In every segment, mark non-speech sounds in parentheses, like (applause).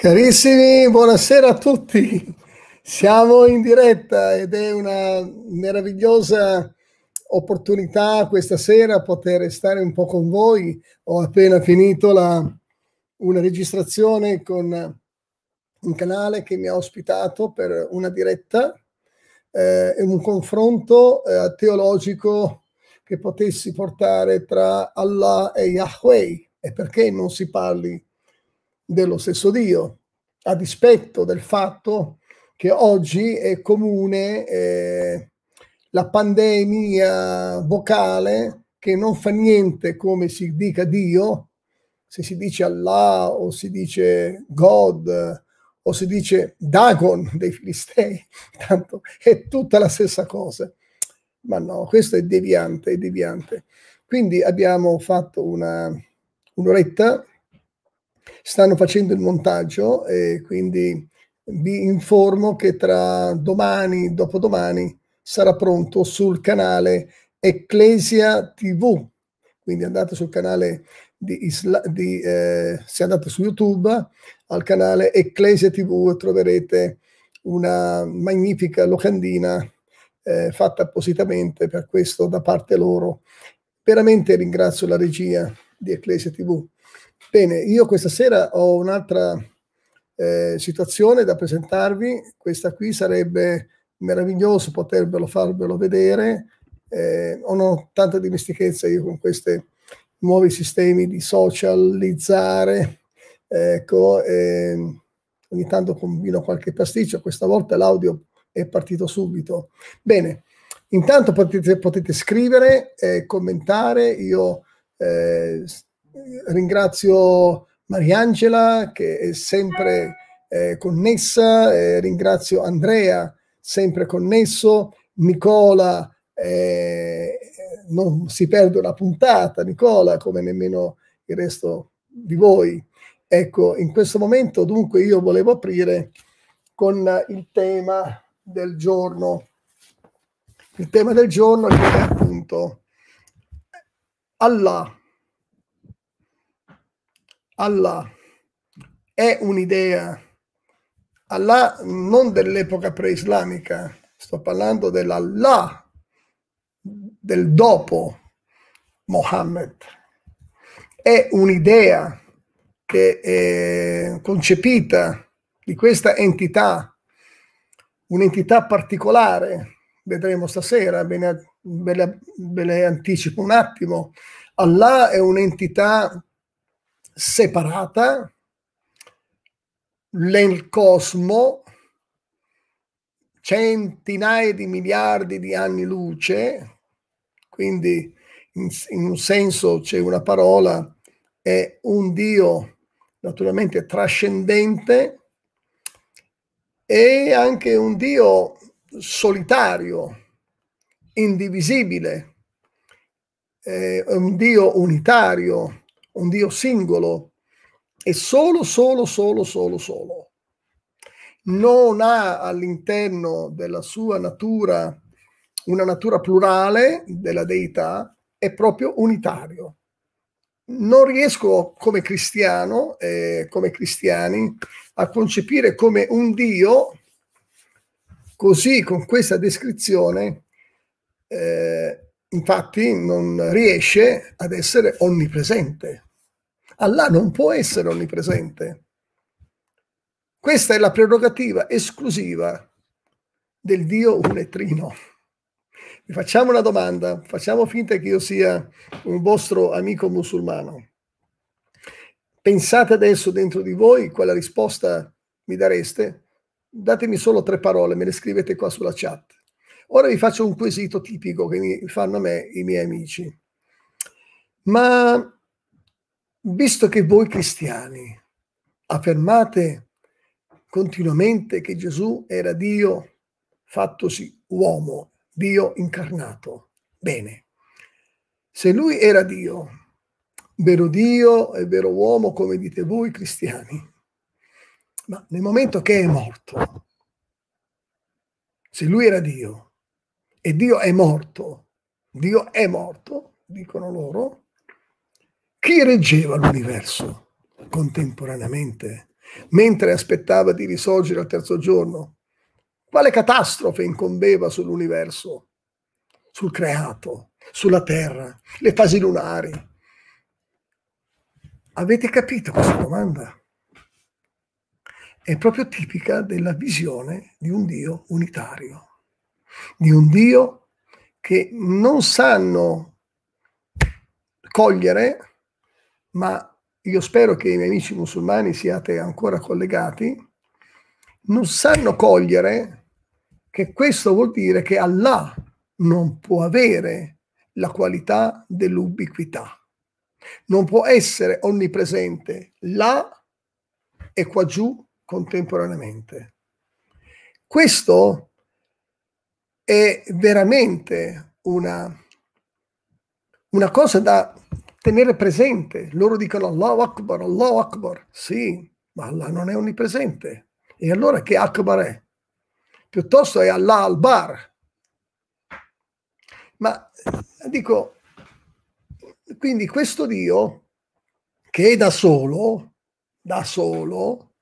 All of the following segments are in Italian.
Carissimi, buonasera a tutti. Siamo in diretta ed è una meravigliosa opportunità questa sera poter stare un po' con voi. Ho appena finito la, una registrazione con un canale che mi ha ospitato per una diretta eh, e un confronto eh, teologico che potessi portare tra Allah e Yahweh e perché non si parli dello stesso Dio, a dispetto del fatto che oggi è comune eh, la pandemia vocale che non fa niente come si dica Dio, se si dice Allah o si dice God o si dice Dagon dei Filistei, (laughs) tanto è tutta la stessa cosa. Ma no, questo è deviante, è deviante. Quindi abbiamo fatto una, un'oretta stanno facendo il montaggio e quindi vi informo che tra domani, dopodomani, sarà pronto sul canale Ecclesia TV. Quindi andate sul canale di, Isla, di eh, se andate su YouTube al canale Ecclesia TV troverete una magnifica locandina eh, fatta appositamente per questo da parte loro. Veramente ringrazio la regia di Ecclesia TV Bene, io questa sera ho un'altra eh, situazione da presentarvi. Questa qui sarebbe meraviglioso potervelo farvelo vedere. Eh, ho tanta dimestichezza io con questi nuovi sistemi di socializzare. Ecco, eh, ogni tanto combino qualche pasticcio, questa volta l'audio è partito subito. Bene, intanto potete, potete scrivere, eh, commentare, io eh, ringrazio Mariangela che è sempre eh, connessa, eh, ringrazio Andrea sempre connesso, Nicola eh, non si perde una puntata, Nicola come nemmeno il resto di voi. Ecco, in questo momento dunque io volevo aprire con il tema del giorno. Il tema del giorno è appunto Allah Allah è un'idea, Allah non dell'epoca preislamica, sto parlando dell'Allah del dopo Mohammed, è un'idea che è concepita di questa entità, un'entità particolare, vedremo stasera, ve, le anticipo un attimo, Allah è un'entità separata nel cosmo centinaia di miliardi di anni luce, quindi in, in un senso c'è una parola, è un Dio naturalmente trascendente e anche un Dio solitario, indivisibile, è un Dio unitario, un Dio singolo e solo, solo, solo, solo, solo. Non ha all'interno della sua natura una natura plurale della deità, è proprio unitario. Non riesco come cristiano, eh, come cristiani, a concepire come un Dio, così con questa descrizione, eh, infatti non riesce ad essere onnipresente. Allah non può essere onnipresente. Questa è la prerogativa esclusiva del Dio unetrino. Vi facciamo una domanda, facciamo finta che io sia un vostro amico musulmano. Pensate adesso dentro di voi quale risposta mi dareste? Datemi solo tre parole, me le scrivete qua sulla chat. Ora vi faccio un quesito tipico che mi fanno a me i miei amici. Ma visto che voi cristiani affermate continuamente che Gesù era Dio fattosi uomo, Dio incarnato, bene, se lui era Dio, vero Dio e vero uomo come dite voi cristiani, ma nel momento che è morto, se lui era Dio e Dio è morto, Dio è morto, dicono loro, chi reggeva l'universo contemporaneamente? mentre aspettava di risorgere al terzo giorno? Quale catastrofe incombeva sull'universo, sul creato, sulla Terra, le fasi lunari? Avete capito questa domanda? È proprio tipica della visione di un Dio unitario, di un Dio che non sanno cogliere, ma io spero che i miei amici musulmani siate ancora collegati, non sanno cogliere che questo vuol dire che Allah non può avere la qualità dell'ubiquità. Non può essere onnipresente là e qua giù contemporaneamente. Questo è veramente una, una cosa da tenere presente. Loro dicono Allahu Akbar, Allahu Akbar. Sì, ma Allah non è onnipresente. E allora che Akbar è? piuttosto è Allah al bar. Ma dico, quindi questo Dio che è da solo, da solo,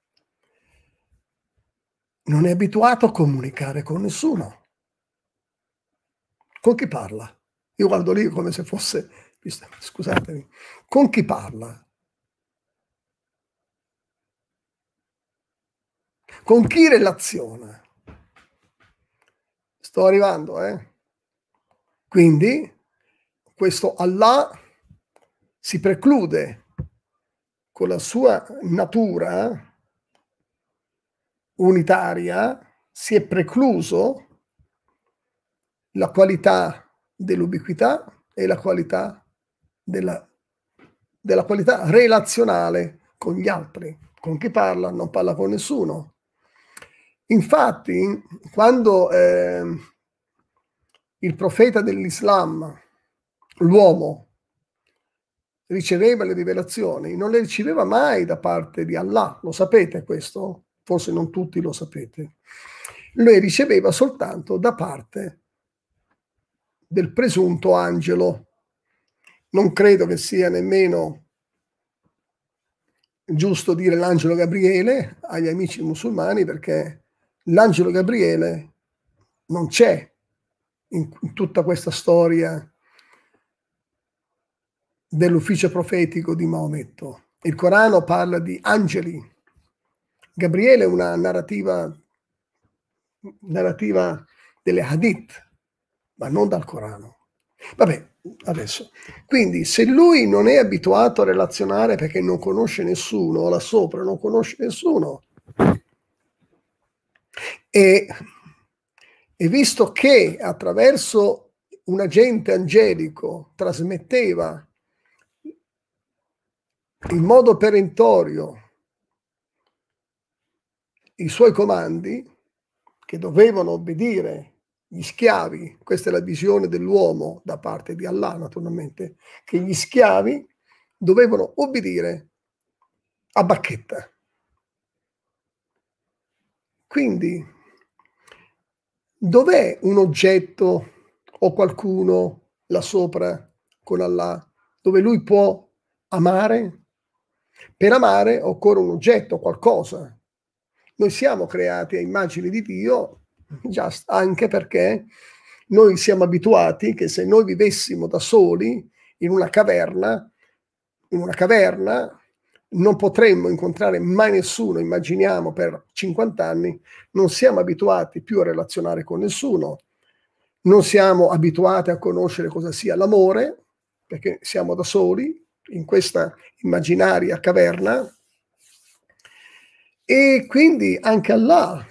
non è abituato a comunicare con nessuno. Con chi parla? Io guardo lì come se fosse, scusatemi, con chi parla? Con chi relaziona? Sto arrivando, eh? Quindi questo Allah si preclude con la sua natura unitaria, si è precluso la qualità dell'ubiquità e la qualità della, della qualità relazionale con gli altri. Con chi parla? Non parla con nessuno. Infatti, quando eh, il profeta dell'Islam, l'uomo, riceveva le rivelazioni, non le riceveva mai da parte di Allah, lo sapete questo? Forse non tutti lo sapete. Lui riceveva soltanto da parte del presunto angelo. Non credo che sia nemmeno giusto dire l'angelo Gabriele agli amici musulmani perché l'angelo Gabriele non c'è in, in tutta questa storia dell'ufficio profetico di Maometto. Il Corano parla di angeli. Gabriele è una narrativa, narrativa delle hadith, ma non dal Corano. Vabbè, adesso. Quindi se lui non è abituato a relazionare perché non conosce nessuno, là sopra non conosce nessuno, e, e visto che attraverso un agente angelico trasmetteva in modo perentorio i suoi comandi, che dovevano obbedire gli schiavi, questa è la visione dell'uomo da parte di Allah naturalmente, che gli schiavi dovevano obbedire a bacchetta. Quindi, dov'è un oggetto o qualcuno là sopra con Allah dove lui può amare? Per amare occorre un oggetto, qualcosa. Noi siamo creati a immagine di Dio (laughs) just, anche perché noi siamo abituati che se noi vivessimo da soli in una caverna, in una caverna non potremmo incontrare mai nessuno, immaginiamo per 50 anni, non siamo abituati più a relazionare con nessuno, non siamo abituati a conoscere cosa sia l'amore, perché siamo da soli in questa immaginaria caverna. E quindi anche Allah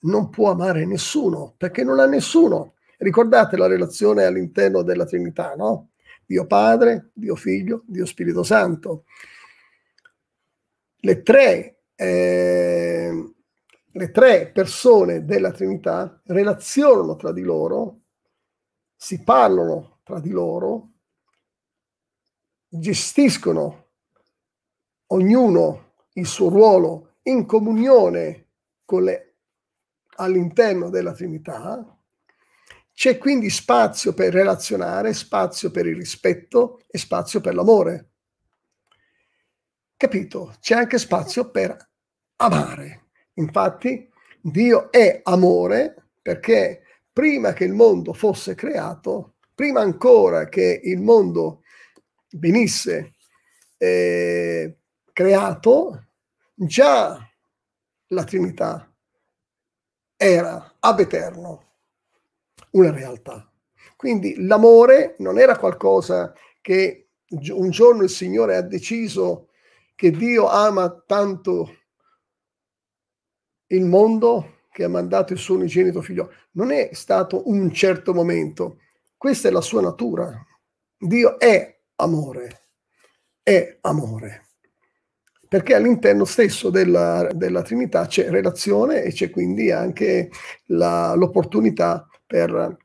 non può amare nessuno perché non ha nessuno. Ricordate la relazione all'interno della Trinità, no? Dio Padre, Dio Figlio, Dio Spirito Santo le tre, eh, le tre persone della Trinità relazionano tra di loro, si parlano tra di loro, gestiscono ognuno il suo ruolo in comunione con le, all'interno della Trinità. C'è quindi spazio per relazionare, spazio per il rispetto e spazio per l'amore. Capito? C'è anche spazio per amare. Infatti, Dio è amore perché prima che il mondo fosse creato, prima ancora che il mondo venisse eh, creato, già la Trinità era ab eterno una realtà. Quindi l'amore non era qualcosa che un giorno il Signore ha deciso che Dio ama tanto il mondo che ha mandato il suo unigenito figlio. Non è stato un certo momento, questa è la sua natura. Dio è amore, è amore. Perché all'interno stesso della, della Trinità c'è relazione e c'è quindi anche la, l'opportunità per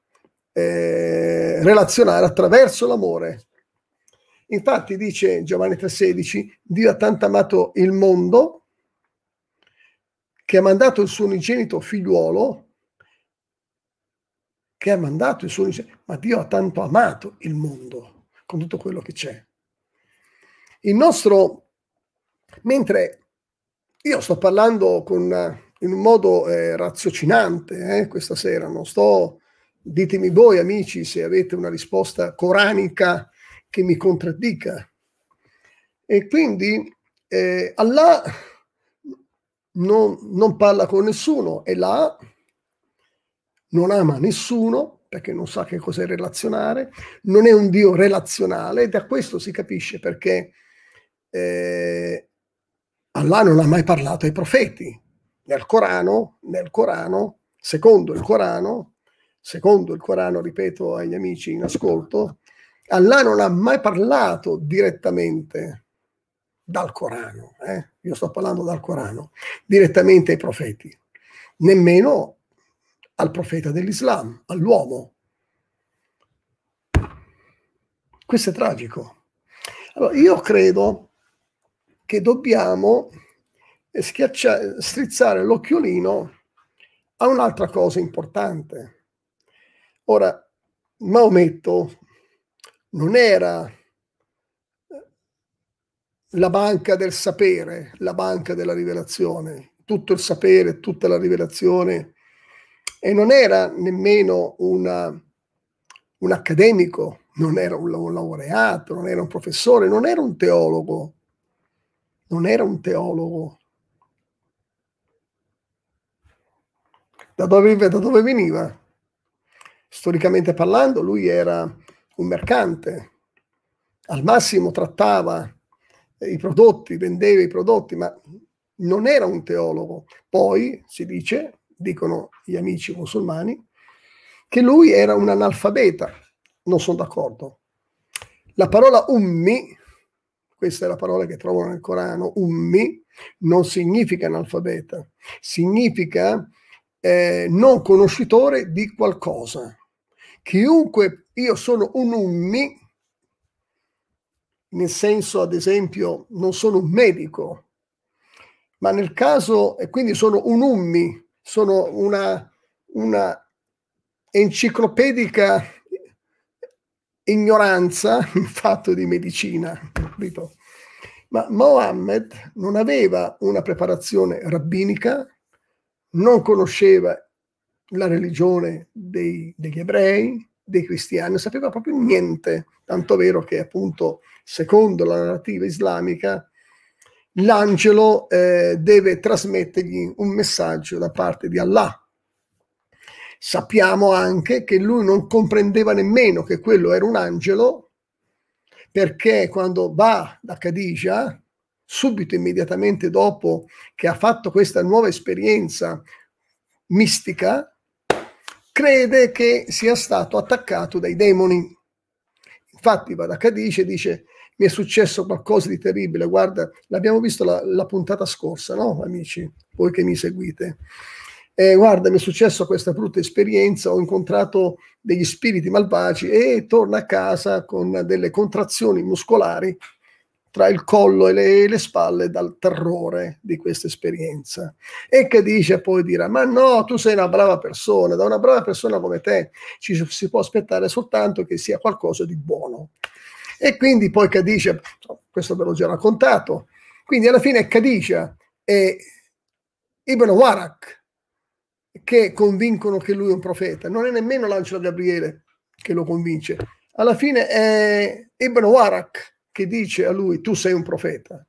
eh, relazionare attraverso l'amore. Infatti dice Giovanni 3,16, Dio ha tanto amato il mondo che ha mandato il suo unigenito figliuolo, che ha mandato il suo unigenito, ma Dio ha tanto amato il mondo con tutto quello che c'è. Il nostro, mentre io sto parlando con, in un modo eh, raziocinante eh, questa sera, non sto Ditemi voi, amici, se avete una risposta coranica che mi contraddica. E quindi eh, Allah non, non parla con nessuno e là non ama nessuno perché non sa che cos'è relazionare, non è un Dio relazionale e da questo si capisce perché eh, Allah non ha mai parlato ai profeti. Nel Corano, nel Corano, secondo il Corano, secondo il Corano, ripeto agli amici in ascolto, Allah non ha mai parlato direttamente dal Corano, eh? io sto parlando dal Corano, direttamente ai profeti, nemmeno al profeta dell'Islam, all'uomo. Questo è tragico. Allora, io credo che dobbiamo strizzare l'occhiolino a un'altra cosa importante. Ora, Maometto non era eh, la banca del sapere, la banca della rivelazione, tutto il sapere, tutta la rivelazione, e non era nemmeno una, un accademico, non era un laureato, non era un professore, non era un teologo, non era un teologo. Da dove, da dove veniva? storicamente parlando, lui era un mercante, al massimo trattava i prodotti, vendeva i prodotti, ma non era un teologo. Poi si dice, dicono gli amici musulmani, che lui era un analfabeta. Non sono d'accordo. La parola ummi, questa è la parola che trovano nel Corano, ummi, non significa analfabeta, significa eh, non conoscitore di qualcosa. Chiunque, io sono un ummi, nel senso ad esempio non sono un medico, ma nel caso, e quindi sono un ummi, sono una, una enciclopedica ignoranza (laughs) in fatto di medicina, capito? Ma Mohammed non aveva una preparazione rabbinica, non conosceva la religione dei, degli ebrei, dei cristiani, non sapeva proprio niente, tanto vero che appunto secondo la narrativa islamica l'angelo eh, deve trasmettergli un messaggio da parte di Allah. Sappiamo anche che lui non comprendeva nemmeno che quello era un angelo, perché quando va da Khadija, subito immediatamente dopo che ha fatto questa nuova esperienza mistica, crede che sia stato attaccato dai demoni. Infatti va da Cadice e dice mi è successo qualcosa di terribile, guarda, l'abbiamo visto la, la puntata scorsa, no amici, voi che mi seguite. Eh, guarda, mi è successo questa brutta esperienza, ho incontrato degli spiriti malvagi e torna a casa con delle contrazioni muscolari tra il collo e le, le, spalle dal terrore di questa esperienza. E che dice poi dirà, ma no, tu sei una brava persona, da una brava persona come te ci si può aspettare soltanto che sia qualcosa di buono. E quindi poi Cadice, questo ve l'ho già raccontato, quindi alla fine Cadice e Ibn Warak che convincono che lui è un profeta, non è nemmeno l'angelo Gabriele che lo convince. Alla fine è Ibn Warak che dice a lui tu sei un profeta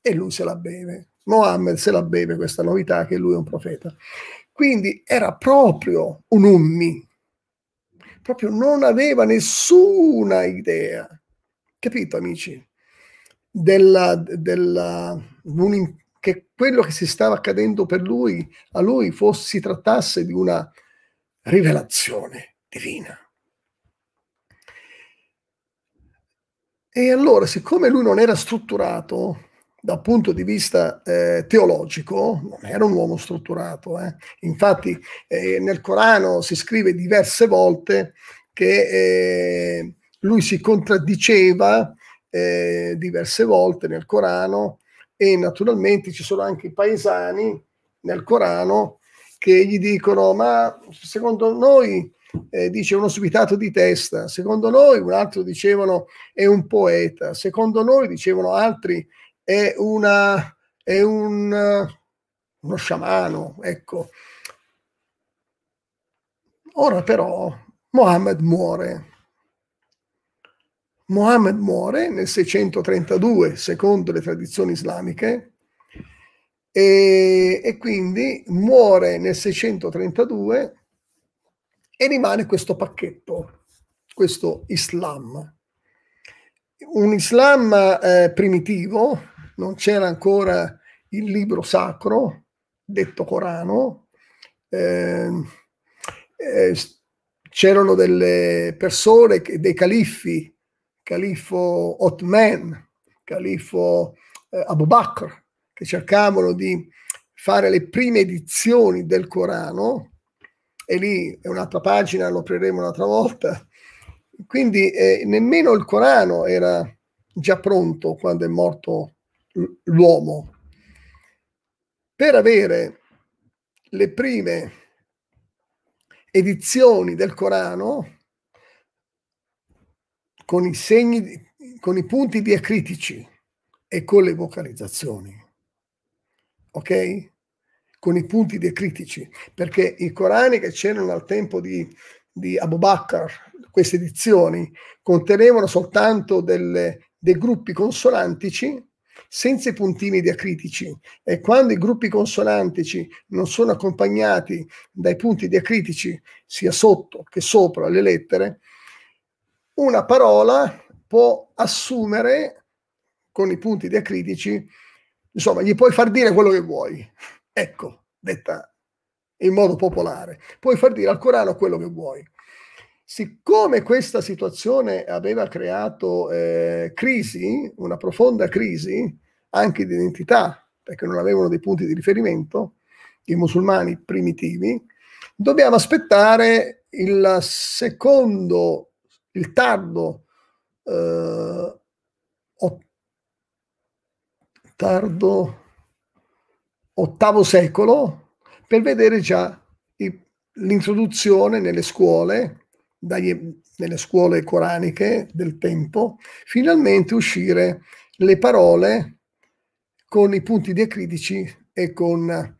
e lui se la beve. Mohammed se la beve questa novità che lui è un profeta. Quindi era proprio un ummi, proprio non aveva nessuna idea, capito amici, della, della, che quello che si stava accadendo per lui, a lui fosse, si trattasse di una rivelazione divina. E allora, siccome lui non era strutturato dal punto di vista eh, teologico, non era un uomo strutturato. Eh. Infatti eh, nel Corano si scrive diverse volte che eh, lui si contraddiceva eh, diverse volte nel Corano e naturalmente ci sono anche i paesani nel Corano che gli dicono ma secondo noi eh, dice uno svitato di testa, secondo noi un altro dicevano è un poeta, secondo noi dicevano altri è, una, è un, uno sciamano, ecco. Ora però Mohammed muore. Mohammed muore nel 632 secondo le tradizioni islamiche e, e quindi muore nel 632 e rimane questo pacchetto, questo Islam. Un Islam eh, primitivo, non c'era ancora il libro sacro, detto Corano, eh, eh, c'erano delle persone, dei califfi, califfo Otman, califfo eh, Abu Bakr, che cercavano di fare le prime edizioni del Corano, e lì è un'altra pagina, lo apriremo un'altra volta. Quindi eh, nemmeno il Corano era già pronto quando è morto l'uomo. Per avere le prime edizioni del Corano con i segni, con i punti diacritici e con le vocalizzazioni. Ok? con i punti diacritici, perché i Corani che c'erano al tempo di, di Abu Bakr, queste edizioni, contenevano soltanto delle, dei gruppi consonantici senza i puntini diacritici e quando i gruppi consonantici non sono accompagnati dai punti diacritici sia sotto che sopra le lettere, una parola può assumere con i punti diacritici, insomma, gli puoi far dire quello che vuoi. Ecco, detta in modo popolare. Puoi far dire al Corano quello che vuoi. Siccome questa situazione aveva creato eh, crisi, una profonda crisi anche di identità, perché non avevano dei punti di riferimento, i musulmani primitivi, dobbiamo aspettare il secondo, il tardo, eh, tardo ottavo secolo per vedere già i, l'introduzione nelle scuole, dagli, nelle scuole coraniche del tempo, finalmente uscire le parole con i punti diacritici e con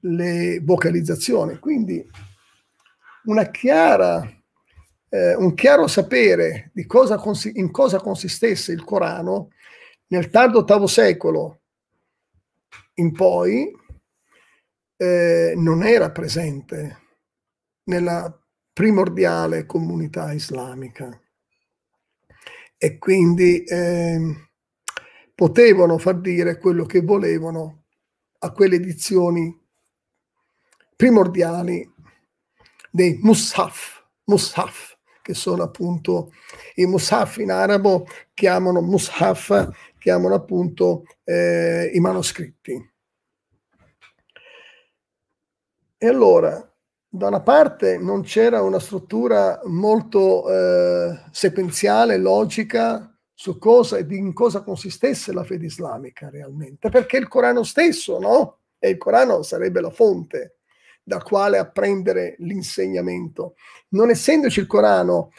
le vocalizzazioni. Quindi una chiara, eh, un chiaro sapere di cosa, in cosa consistesse il Corano nel tardo ottavo secolo in poi eh, non era presente nella primordiale comunità islamica. E quindi eh, potevano far dire quello che volevano a quelle edizioni primordiali dei mushaf, mushaf che sono appunto i mushaf in arabo chiamano mushaf chiamano appunto eh, i manoscritti. E allora, da una parte non c'era una struttura molto eh, sequenziale, logica su cosa e in cosa consistesse la fede islamica realmente, perché il Corano stesso, no? E il Corano sarebbe la fonte da quale apprendere l'insegnamento. Non essendoci il Corano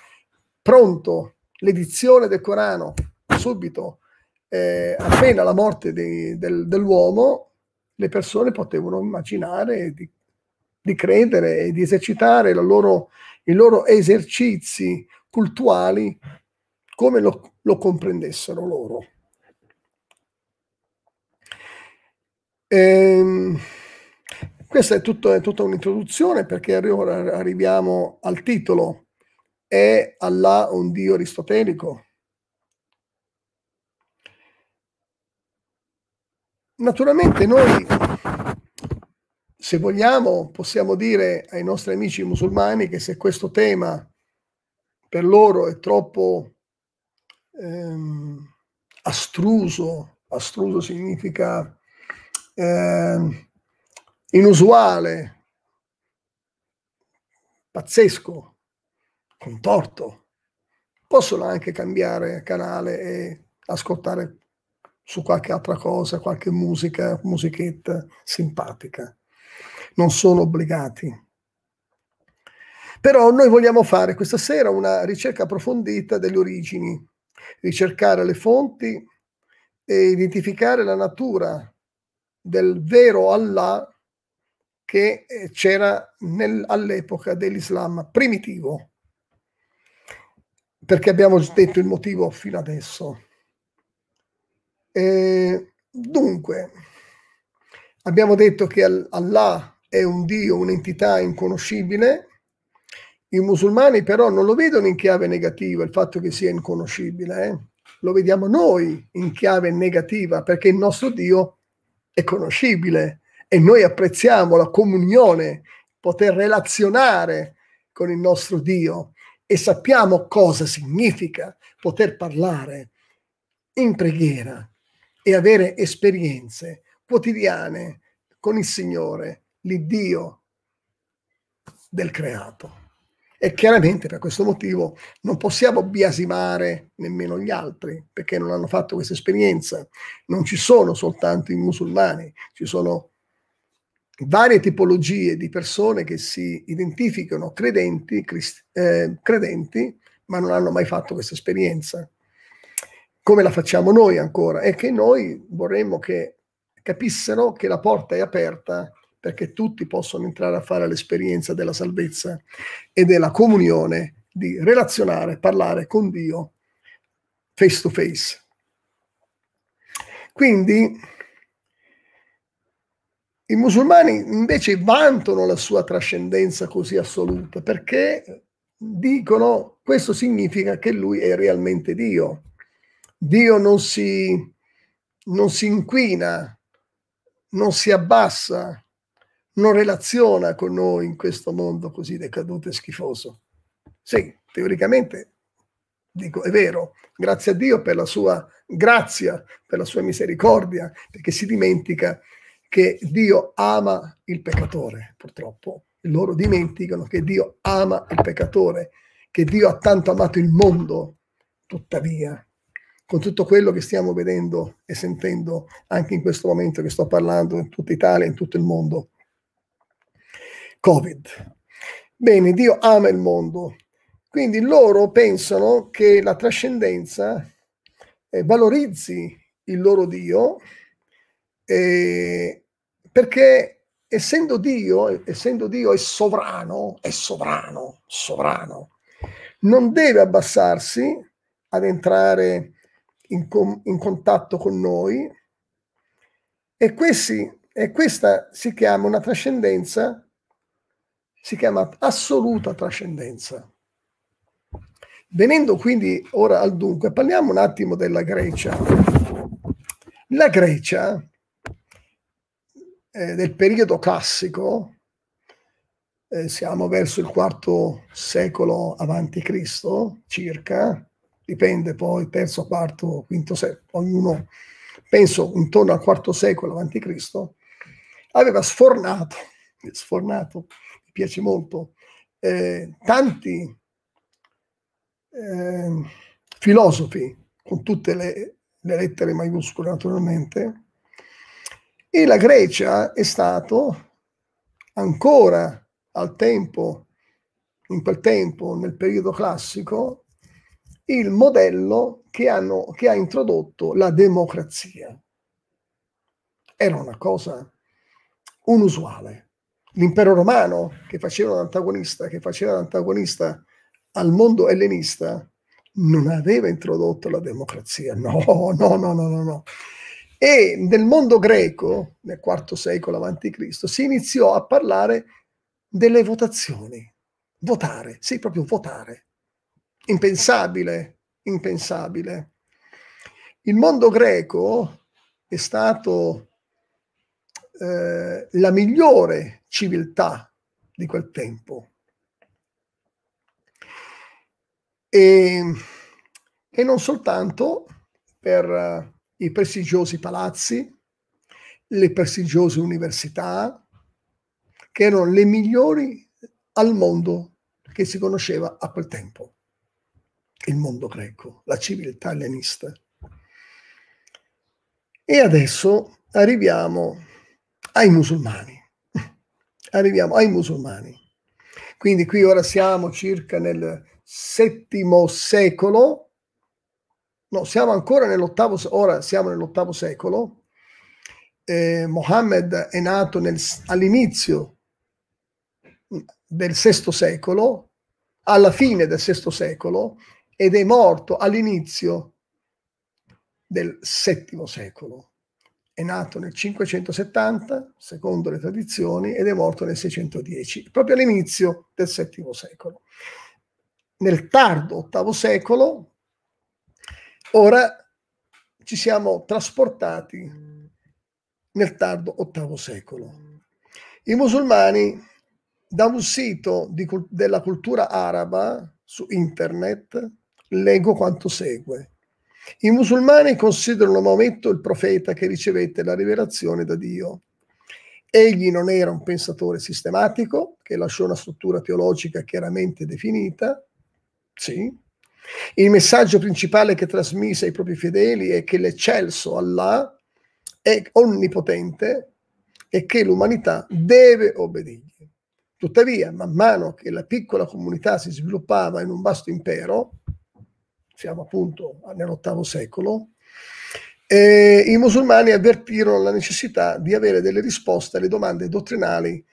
pronto, l'edizione del Corano subito eh, appena la morte di, del, dell'uomo, le persone potevano immaginare di, di credere e di esercitare loro, i loro esercizi cultuali come lo, lo comprendessero loro. Ehm, questa è, tutto, è tutta un'introduzione perché ora arriviamo al titolo. È Allah un Dio aristotelico? Naturalmente noi, se vogliamo, possiamo dire ai nostri amici musulmani che se questo tema per loro è troppo ehm, astruso, astruso significa eh, inusuale, pazzesco, contorto, possono anche cambiare canale e ascoltare su qualche altra cosa, qualche musica, musichetta simpatica. Non sono obbligati. Però noi vogliamo fare questa sera una ricerca approfondita delle origini, ricercare le fonti e identificare la natura del vero Allah che eh, c'era nel, all'epoca dell'Islam primitivo. Perché abbiamo detto il motivo fino adesso. E dunque, abbiamo detto che Allah è un Dio, un'entità inconoscibile. I musulmani però non lo vedono in chiave negativa il fatto che sia inconoscibile, eh? lo vediamo noi in chiave negativa perché il nostro Dio è conoscibile e noi apprezziamo la comunione, poter relazionare con il nostro Dio e sappiamo cosa significa poter parlare in preghiera e avere esperienze quotidiane con il Signore, l'Iddio del creato. E chiaramente per questo motivo non possiamo biasimare nemmeno gli altri, perché non hanno fatto questa esperienza. Non ci sono soltanto i musulmani, ci sono varie tipologie di persone che si identificano credenti, crist- eh, credenti, ma non hanno mai fatto questa esperienza come la facciamo noi ancora, e che noi vorremmo che capissero che la porta è aperta perché tutti possono entrare a fare l'esperienza della salvezza e della comunione, di relazionare, parlare con Dio face to face. Quindi i musulmani invece vantano la sua trascendenza così assoluta perché dicono questo significa che lui è realmente Dio. Dio non si, non si inquina, non si abbassa, non relaziona con noi in questo mondo così decaduto e schifoso. Sì, teoricamente dico è vero, grazie a Dio per la sua grazia, per la sua misericordia, perché si dimentica che Dio ama il peccatore, purtroppo. Loro dimenticano che Dio ama il peccatore, che Dio ha tanto amato il mondo, tuttavia con tutto quello che stiamo vedendo e sentendo anche in questo momento che sto parlando in tutta Italia, in tutto il mondo. Covid. Bene, Dio ama il mondo, quindi loro pensano che la trascendenza eh, valorizzi il loro Dio eh, perché essendo Dio, essendo Dio è sovrano, è sovrano, sovrano, non deve abbassarsi ad entrare in, com- in contatto con noi e, questi, e questa si chiama una trascendenza, si chiama assoluta trascendenza. Venendo quindi ora al dunque, parliamo un attimo della Grecia. La Grecia eh, del periodo classico, eh, siamo verso il quarto secolo avanti Cristo circa, dipende poi terzo, quarto, quinto secolo, ognuno penso intorno al quarto secolo avanti Cristo, aveva sfornato, sfornato, mi piace molto, eh, tanti eh, filosofi, con tutte le, le lettere maiuscole naturalmente, e la Grecia è stato ancora al tempo, in quel tempo, nel periodo classico, il modello che, hanno, che ha introdotto la democrazia. Era una cosa unusuale. L'impero romano, che faceva l'antagonista, che faceva l'antagonista al mondo ellenista, non aveva introdotto la democrazia. No, no, no, no, no, no. E nel mondo greco, nel IV secolo a.C., si iniziò a parlare delle votazioni. Votare, sì, proprio votare. Impensabile, impensabile. Il mondo greco è stato eh, la migliore civiltà di quel tempo. E, e non soltanto per i prestigiosi palazzi, le prestigiose università, che erano le migliori al mondo che si conosceva a quel tempo, il mondo greco, la civiltà ellenista. E adesso arriviamo ai musulmani. Arriviamo ai musulmani. Quindi qui ora siamo circa nel settimo secolo, no, siamo ancora nell'ottavo, ora siamo nell'ottavo secolo. Eh, Mohammed è nato nel, all'inizio del sesto secolo, alla fine del sesto secolo, ed è morto all'inizio del settimo secolo è nato nel 570, secondo le tradizioni, ed è morto nel 610, proprio all'inizio del VII secolo. Nel tardo VIII secolo, ora ci siamo trasportati nel tardo VIII secolo. I musulmani, da un sito di, della cultura araba su internet, leggo quanto segue. I musulmani considerano Maometto il profeta che ricevette la rivelazione da Dio. Egli non era un pensatore sistematico che lasciò una struttura teologica chiaramente definita. Sì. Il messaggio principale che trasmise ai propri fedeli è che l'eccelso Allah è onnipotente e che l'umanità deve obbedirgli. Tuttavia, man mano che la piccola comunità si sviluppava in un vasto impero, siamo appunto nell'ottavo secolo, e i musulmani avvertirono la necessità di avere delle risposte alle domande dottrinali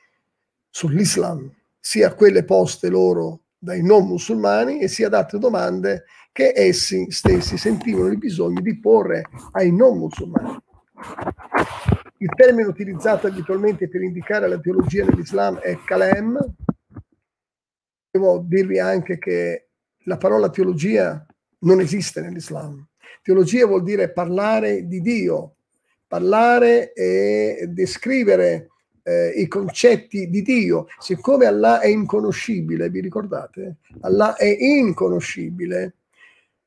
sull'Islam, sia quelle poste loro dai non musulmani e sia ad altre domande che essi stessi sentivano il bisogno di porre ai non musulmani. Il termine utilizzato abitualmente per indicare la teologia nell'Islam è kalem. Devo dirvi anche che la parola teologia non esiste nell'Islam. Teologia vuol dire parlare di Dio, parlare e descrivere eh, i concetti di Dio. Siccome Allah è inconoscibile, vi ricordate? Allah è inconoscibile.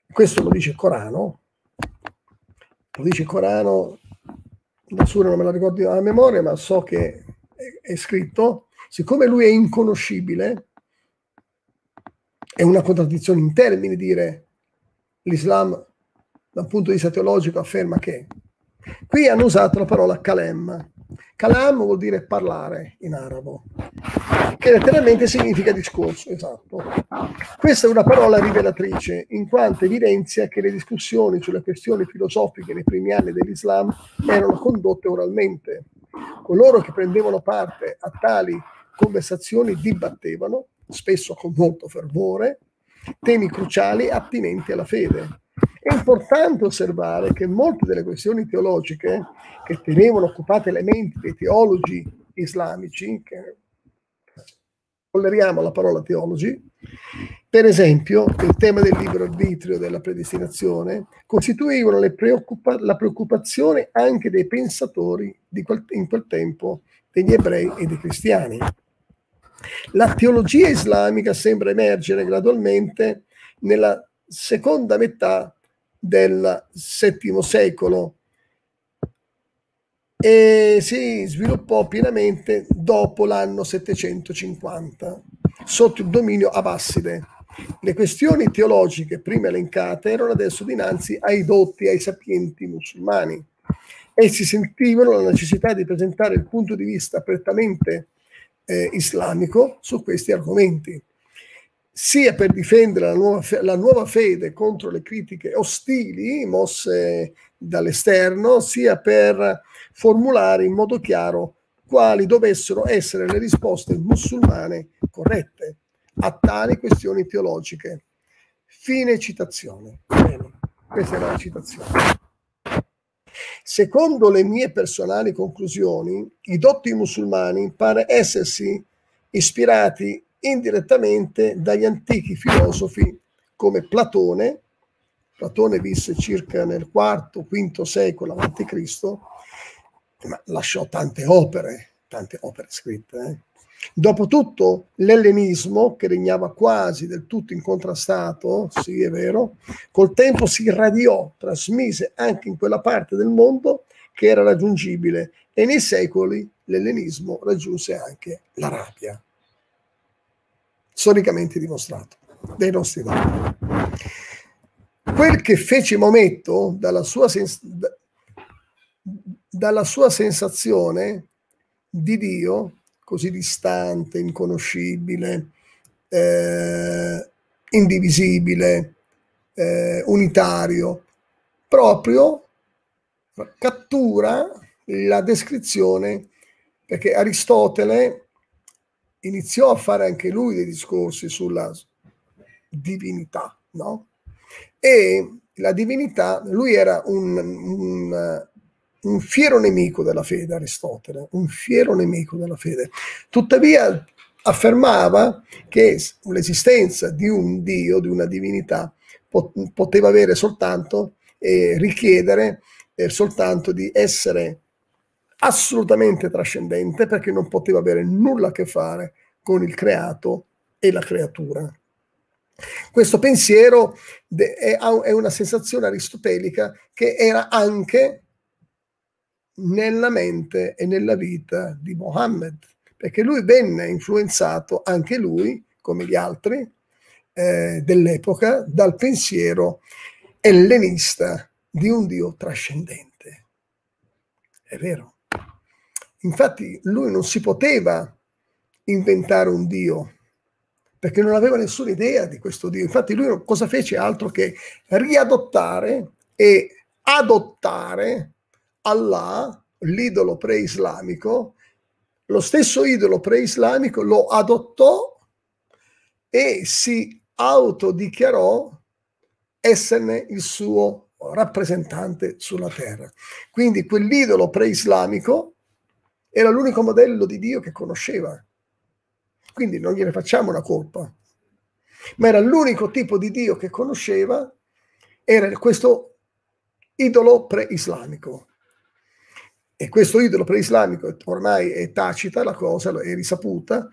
Questo lo dice il Corano. Lo dice il Corano, la sura non me la ricordo a memoria, ma so che è, è scritto. Siccome lui è inconoscibile, è una contraddizione in termini dire l'Islam da un punto di vista teologico afferma che qui hanno usato la parola kalem. Kalam vuol dire parlare in arabo, che letteralmente significa discorso, esatto. Questa è una parola rivelatrice, in quanto evidenzia che le discussioni sulle questioni filosofiche nei primi anni dell'Islam erano condotte oralmente. Coloro che prendevano parte a tali conversazioni dibattevano, spesso con molto fervore, temi cruciali attinenti alla fede. È importante osservare che molte delle questioni teologiche che tenevano occupate le menti dei teologi islamici, che tolleriamo la parola teologi, per esempio il tema del libero arbitrio della predestinazione, costituivano preoccupa- la preoccupazione anche dei pensatori quel, in quel tempo, degli ebrei e dei cristiani. La teologia islamica sembra emergere gradualmente nella seconda metà del VII secolo e si sviluppò pienamente dopo l'anno 750 sotto il dominio abbaside. Le questioni teologiche prima elencate erano adesso dinanzi ai dotti, ai sapienti musulmani. Essi sentivano la necessità di presentare il punto di vista prettamente eh, islamico su questi argomenti, sia per difendere la nuova, la nuova fede contro le critiche ostili mosse dall'esterno, sia per formulare in modo chiaro quali dovessero essere le risposte musulmane corrette a tali questioni teologiche. Fine citazione. Bene, questa era la citazione. Secondo le mie personali conclusioni, i dotti musulmani pare essersi ispirati indirettamente dagli antichi filosofi come Platone, Platone visse circa nel IV-V secolo a.C., ma lasciò tante opere, tante opere scritte. Eh. Dopotutto l'ellenismo, che regnava quasi del tutto incontrastato, sì è vero, col tempo si irradiò, trasmise anche in quella parte del mondo che era raggiungibile e nei secoli l'ellenismo raggiunse anche l'Arabia. Storicamente dimostrato dei nostri giorni. Quel che fece Maometto dalla sua, sens- dalla sua sensazione di Dio così distante, inconoscibile, eh, indivisibile, eh, unitario, proprio cattura la descrizione, perché Aristotele iniziò a fare anche lui dei discorsi sulla divinità, no? E la divinità, lui era un, un, un fiero nemico della fede, Aristotele, un fiero nemico della fede. Tuttavia affermava che l'esistenza di un Dio, di una divinità, poteva avere soltanto e richiedere eh, soltanto di essere assolutamente trascendente perché non poteva avere nulla a che fare con il creato e la creatura. Questo pensiero è una sensazione aristotelica che era anche nella mente e nella vita di Mohammed, perché lui venne influenzato anche lui, come gli altri eh, dell'epoca, dal pensiero ellenista di un Dio trascendente. È vero. Infatti lui non si poteva inventare un Dio perché non aveva nessuna idea di questo Dio. Infatti lui cosa fece altro che riadottare e adottare Allah, l'idolo pre-islamico, lo stesso idolo pre-islamico lo adottò e si autodichiarò esserne il suo rappresentante sulla terra. Quindi quell'idolo pre-islamico era l'unico modello di Dio che conosceva. Quindi non gliene facciamo una colpa. Ma era l'unico tipo di Dio che conosceva, era questo idolo pre-islamico. E questo idolo preislamico ormai è tacita la cosa, è risaputa,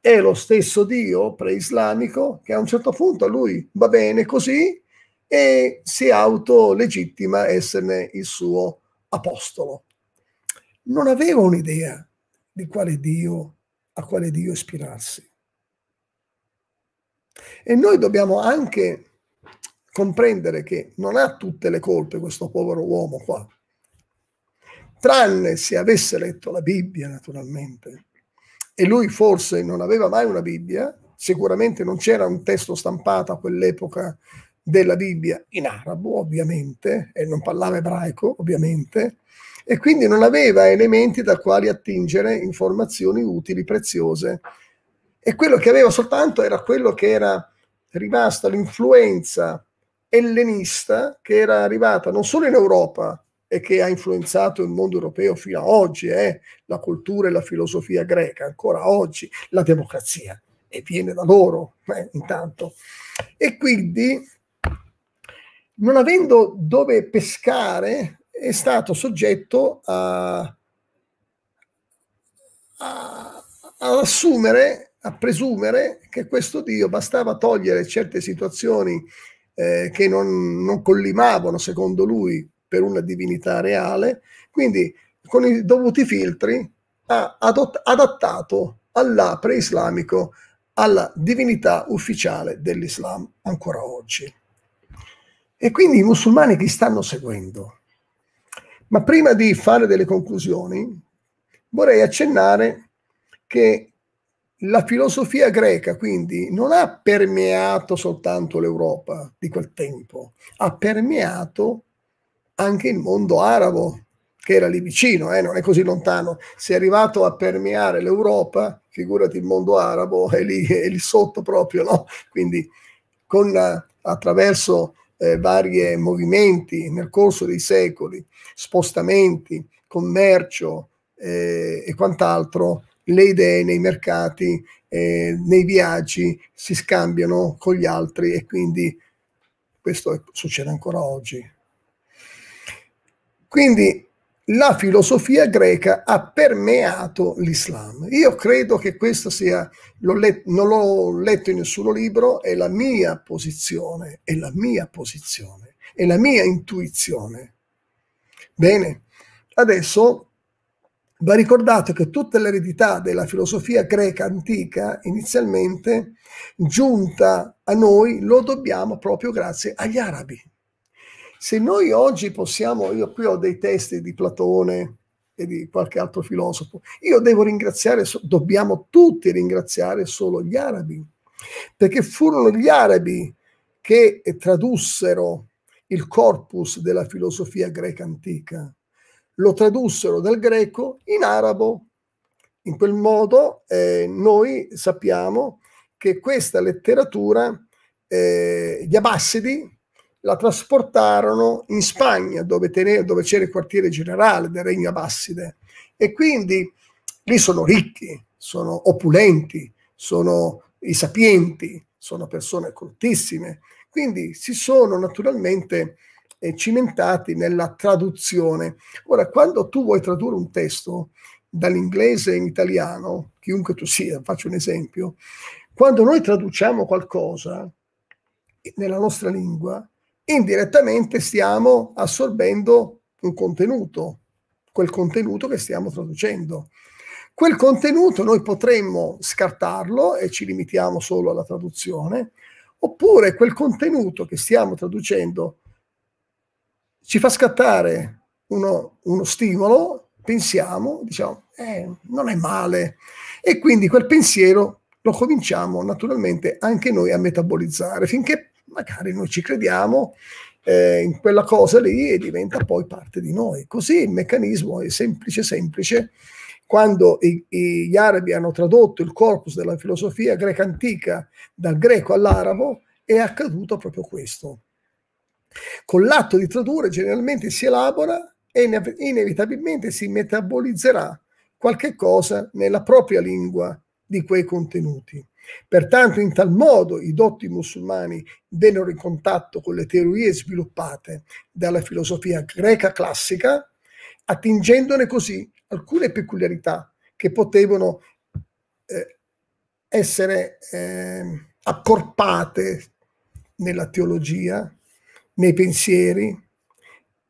è lo stesso Dio preislamico che a un certo punto a lui va bene così e si autolegittima esserne il suo apostolo. Non aveva un'idea di quale Dio, a quale Dio ispirarsi. E noi dobbiamo anche comprendere che non ha tutte le colpe questo povero uomo qua tranne se avesse letto la Bibbia naturalmente. E lui forse non aveva mai una Bibbia, sicuramente non c'era un testo stampato a quell'epoca della Bibbia in arabo, ovviamente, e non parlava ebraico, ovviamente, e quindi non aveva elementi da quali attingere informazioni utili, preziose. E quello che aveva soltanto era quello che era rimasta l'influenza ellenista che era arrivata non solo in Europa, e che ha influenzato il mondo europeo fino ad oggi, eh? la cultura e la filosofia greca, ancora oggi, la democrazia, e viene da loro eh, intanto. E quindi, non avendo dove pescare, è stato soggetto a, a, ad assumere, a presumere che questo Dio bastava togliere certe situazioni eh, che non, non collimavano, secondo lui, per una divinità reale, quindi con i dovuti filtri ha adott- adattato Allah preislamico alla divinità ufficiale dell'Islam ancora oggi. E quindi i musulmani che stanno seguendo. Ma prima di fare delle conclusioni, vorrei accennare che la filosofia greca quindi non ha permeato soltanto l'Europa di quel tempo, ha permeato anche il mondo arabo, che era lì vicino, eh, non è così lontano. Se è arrivato a permeare l'Europa, figurati il mondo arabo, è lì, è lì sotto proprio, no? Quindi con, attraverso eh, vari movimenti nel corso dei secoli, spostamenti, commercio eh, e quant'altro, le idee nei mercati, eh, nei viaggi si scambiano con gli altri e quindi questo succede ancora oggi. Quindi la filosofia greca ha permeato l'Islam. Io credo che questo sia, let, non l'ho letto in nessuno libro, è la mia posizione, è la mia posizione, è la mia intuizione. Bene, adesso Va ricordato che tutta l'eredità della filosofia greca antica, inizialmente giunta a noi, lo dobbiamo proprio grazie agli arabi. Se noi oggi possiamo, io qui ho dei testi di Platone e di qualche altro filosofo, io devo ringraziare, dobbiamo tutti ringraziare solo gli arabi, perché furono gli arabi che tradussero il corpus della filosofia greca antica lo tradussero dal greco in arabo. In quel modo eh, noi sappiamo che questa letteratura eh, gli Abbasidi la trasportarono in Spagna dove, tene, dove c'era il quartiere generale del regno Abbasside e quindi lì sono ricchi, sono opulenti, sono i sapienti, sono persone coltissime, quindi si sono naturalmente eh, cimentati nella traduzione. Ora, quando tu vuoi tradurre un testo dall'inglese in italiano, chiunque tu sia, faccio un esempio, quando noi traduciamo qualcosa nella nostra lingua, indirettamente stiamo assorbendo un contenuto, quel contenuto che stiamo traducendo. Quel contenuto noi potremmo scartarlo e ci limitiamo solo alla traduzione, oppure quel contenuto che stiamo traducendo ci fa scattare uno, uno stimolo, pensiamo, diciamo, eh, non è male. E quindi quel pensiero lo cominciamo naturalmente anche noi a metabolizzare finché magari noi ci crediamo eh, in quella cosa lì e diventa poi parte di noi. Così il meccanismo è semplice, semplice. Quando i, gli arabi hanno tradotto il corpus della filosofia greca antica dal greco all'arabo, è accaduto proprio questo. Con l'atto di tradurre generalmente si elabora e inevitabilmente si metabolizzerà qualche cosa nella propria lingua di quei contenuti. Pertanto, in tal modo i dotti musulmani vennero in contatto con le teorie sviluppate dalla filosofia greca classica, attingendone così alcune peculiarità che potevano eh, essere eh, accorpate nella teologia, nei pensieri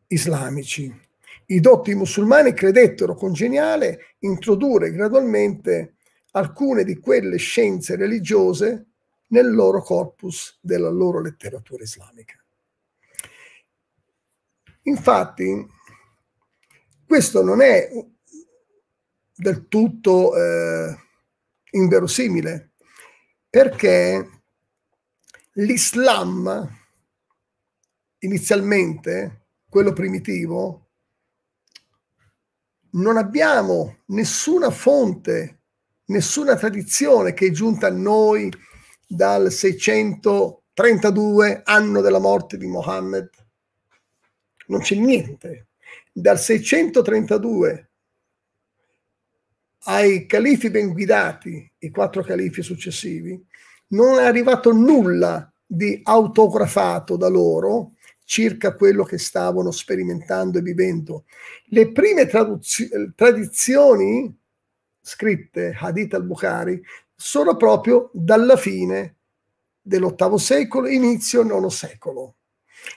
islamici. I dotti musulmani credettero congeniale introdurre gradualmente alcune di quelle scienze religiose nel loro corpus della loro letteratura islamica. Infatti, questo non è del tutto eh, inverosimile, perché l'Islam inizialmente, quello primitivo, non abbiamo nessuna fonte, nessuna tradizione che è giunta a noi dal 632 anno della morte di Mohammed. Non c'è niente. Dal 632 ai califi ben guidati, i quattro califi successivi, non è arrivato nulla di autografato da loro circa quello che stavano sperimentando e vivendo. Le prime tradizioni scritte, Hadith al-Bukhari, sono proprio dalla fine dell'ottavo secolo, inizio nono secolo.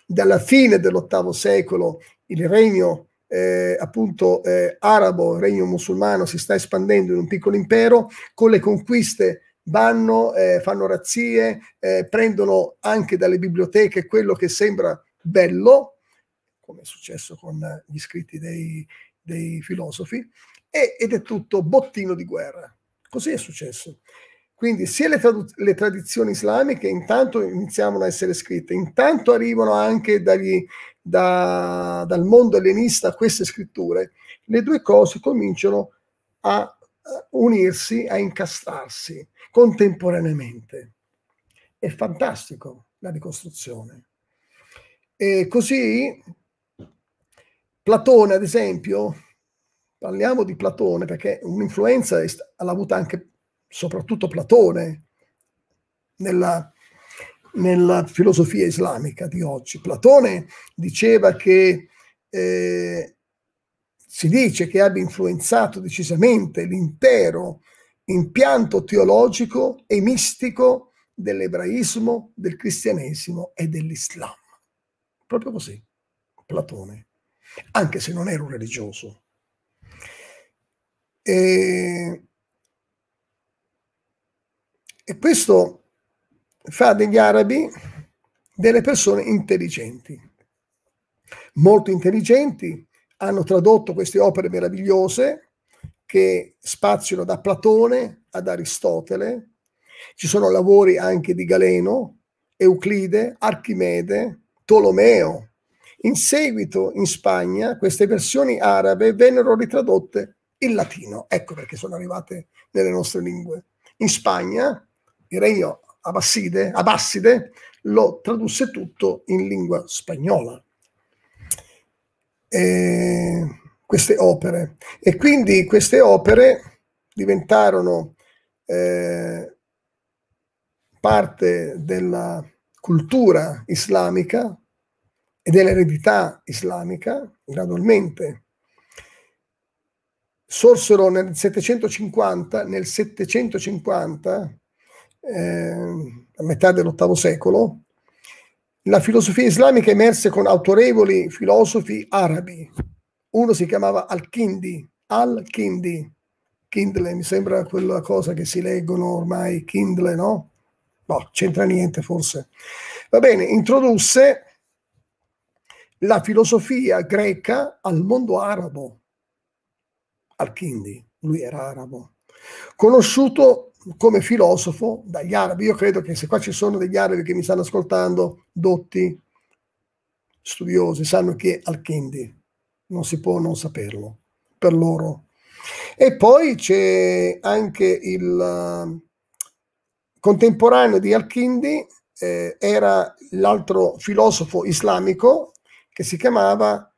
Dalla fine dell'ottavo secolo il regno eh, appunto eh, arabo, il regno musulmano si sta espandendo in un piccolo impero con le conquiste vanno, eh, fanno razzie, eh, prendono anche dalle biblioteche quello che sembra bello, come è successo con gli scritti dei, dei filosofi, e, ed è tutto bottino di guerra. Così è successo. Quindi sia le, tradu- le, tradizioni islamiche intanto iniziamo a essere scritte, intanto arrivano anche dagli, da, dal mondo ellenista queste scritture, le due cose cominciano a unirsi, a incastrarsi contemporaneamente. È fantastico la ricostruzione. E così Platone, ad esempio, parliamo di Platone perché un'influenza l'ha avuta anche soprattutto Platone nella, nella filosofia islamica di oggi. Platone diceva che eh, si dice che abbia influenzato decisamente l'intero impianto teologico e mistico dell'ebraismo, del cristianesimo e dell'islam. Proprio così, Platone, anche se non era un religioso. E, e questo fa degli arabi delle persone intelligenti, molto intelligenti, hanno tradotto queste opere meravigliose che spaziano da Platone ad Aristotele. Ci sono lavori anche di Galeno, Euclide, Archimede, Tolomeo. In seguito in Spagna queste versioni arabe vennero ritradotte in latino. Ecco perché sono arrivate nelle nostre lingue. In Spagna il regno Abbaside, Abbasside lo tradusse tutto in lingua spagnola eh, queste opere. E quindi queste opere diventarono eh, parte della cultura islamica e dell'eredità islamica gradualmente. Sorsero nel 750, nel 750 eh, a metà dell'VIII secolo, la filosofia islamica emerse con autorevoli filosofi arabi. Uno si chiamava Al-Kindi, Al-Kindi, Kindle, mi sembra quella cosa che si leggono ormai, Kindle, no? No, c'entra niente forse. Va bene, introdusse la filosofia greca al mondo arabo. Al-Kindi, lui era arabo. Conosciuto come filosofo dagli arabi. Io credo che se qua ci sono degli arabi che mi stanno ascoltando, dotti, studiosi, sanno che Al-Kindi non si può non saperlo per loro. E poi c'è anche il uh, contemporaneo di Al-Kindi, eh, era l'altro filosofo islamico che si chiamava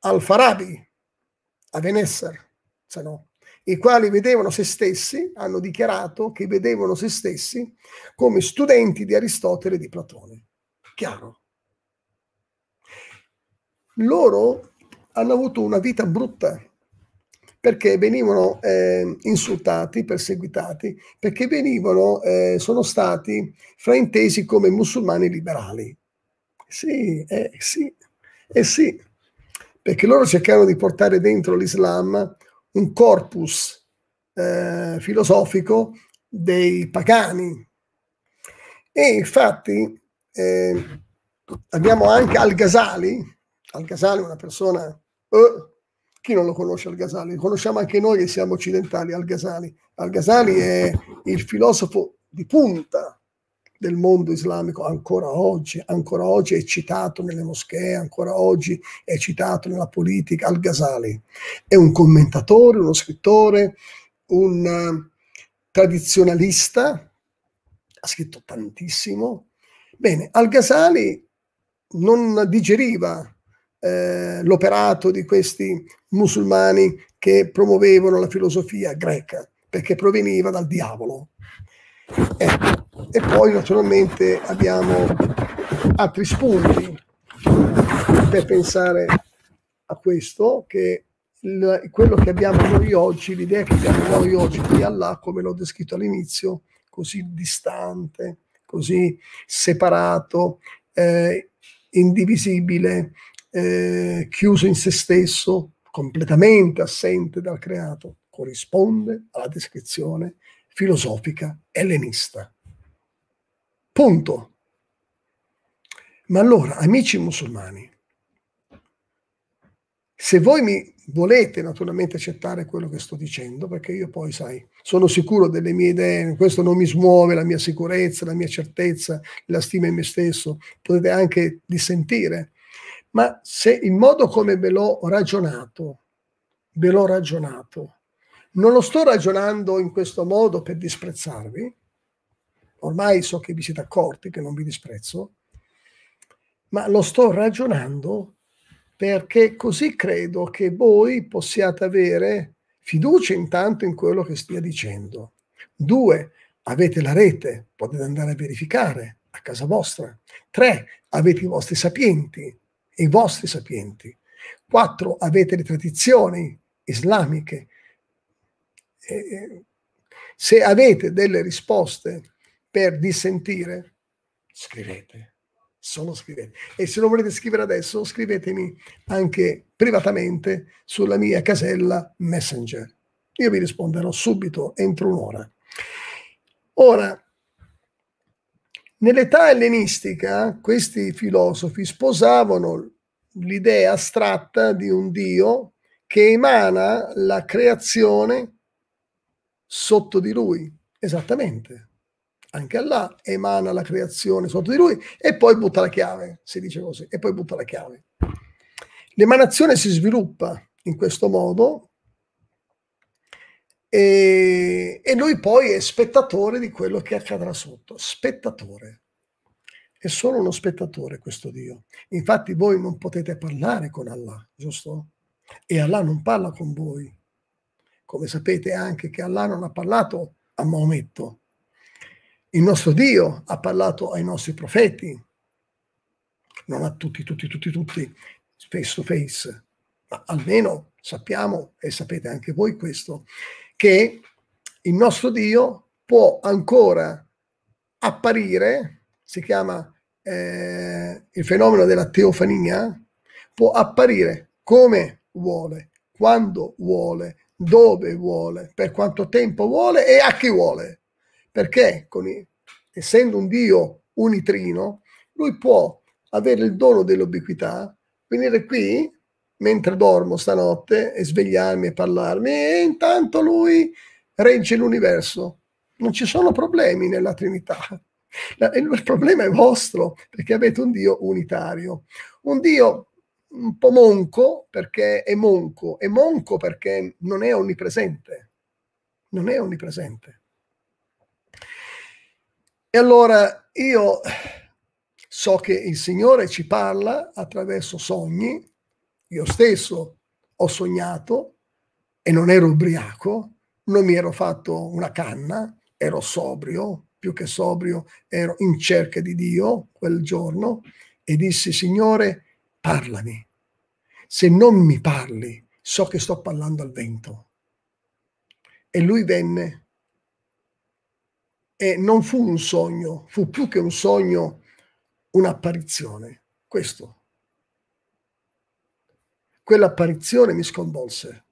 Al-Farabi, a Venezia, se no i quali vedevano se stessi, hanno dichiarato che vedevano se stessi come studenti di Aristotele e di Platone. Chiaro. Loro hanno avuto una vita brutta perché venivano eh, insultati, perseguitati, perché venivano, eh, sono stati fraintesi come musulmani liberali. Sì, eh, sì, eh sì, perché loro cercarono di portare dentro l'Islam un corpus eh, filosofico dei pagani. E infatti eh, abbiamo anche Al-Ghazali, Al-Ghazali è una persona, eh, chi non lo conosce Al-Ghazali? Conosciamo anche noi che siamo occidentali Al-Ghazali. Al-Ghazali è il filosofo di punta del mondo islamico ancora oggi, ancora oggi è citato nelle moschee, ancora oggi è citato nella politica, Al-Ghazali. È un commentatore, uno scrittore, un uh, tradizionalista, ha scritto tantissimo. Bene, Al-Ghazali non digeriva eh, l'operato di questi musulmani che promuovevano la filosofia greca, perché proveniva dal diavolo. Ecco, e poi naturalmente abbiamo altri spunti per pensare a questo, che il, quello che abbiamo noi oggi, l'idea che abbiamo noi oggi di Allah, come l'ho descritto all'inizio, così distante, così separato, eh, indivisibile, eh, chiuso in se stesso, completamente assente dal creato, corrisponde alla descrizione filosofica ellenista. Punto. Ma allora, amici musulmani, se voi mi volete naturalmente accettare quello che sto dicendo, perché io poi, sai, sono sicuro delle mie idee, questo non mi smuove la mia sicurezza, la mia certezza, la stima in me stesso, potete anche dissentire, Ma se il modo come ve l'ho ragionato, ve l'ho ragionato, non lo sto ragionando in questo modo per disprezzarvi, ormai so che vi siete accorti che non vi disprezzo, ma lo sto ragionando perché così credo che voi possiate avere fiducia intanto in quello che stia dicendo. Due, avete la rete, potete andare a verificare a casa vostra. Tre, avete i vostri sapienti, i vostri sapienti. Quattro, avete le tradizioni islamiche. E se avete delle risposte per dissentire, scrivete, solo scrivete. E se non volete scrivere adesso, scrivetemi anche privatamente sulla mia casella Messenger. Io vi risponderò subito, entro un'ora. Ora, nell'età ellenistica, questi filosofi sposavano l'idea astratta di un Dio che emana la creazione sotto di lui. Esattamente anche Allah emana la creazione sotto di lui e poi butta la chiave, si dice così, e poi butta la chiave. L'emanazione si sviluppa in questo modo e, e lui poi è spettatore di quello che accadrà sotto, spettatore. È solo uno spettatore questo Dio. Infatti voi non potete parlare con Allah, giusto? E Allah non parla con voi. Come sapete anche che Allah non ha parlato a Maometto, il nostro Dio ha parlato ai nostri profeti, non a tutti, tutti, tutti, tutti, face to face, ma almeno sappiamo, e sapete anche voi questo, che il nostro Dio può ancora apparire, si chiama eh, il fenomeno della teofania, può apparire come vuole, quando vuole, dove vuole, per quanto tempo vuole e a chi vuole perché i, essendo un Dio unitrino, lui può avere il dono dell'ubiquità, venire qui mentre dormo stanotte e svegliarmi e parlarmi e intanto lui regge l'universo. Non ci sono problemi nella Trinità. Il problema è vostro perché avete un Dio unitario, un Dio un po' monco perché è monco, è monco perché non è onnipresente, non è onnipresente. E allora io so che il Signore ci parla attraverso sogni, io stesso ho sognato e non ero ubriaco, non mi ero fatto una canna, ero sobrio, più che sobrio, ero in cerca di Dio quel giorno e dissi, Signore, parlami. Se non mi parli, so che sto parlando al vento. E lui venne e non fu un sogno, fu più che un sogno, un'apparizione. Questo. Quell'apparizione mi sconvolse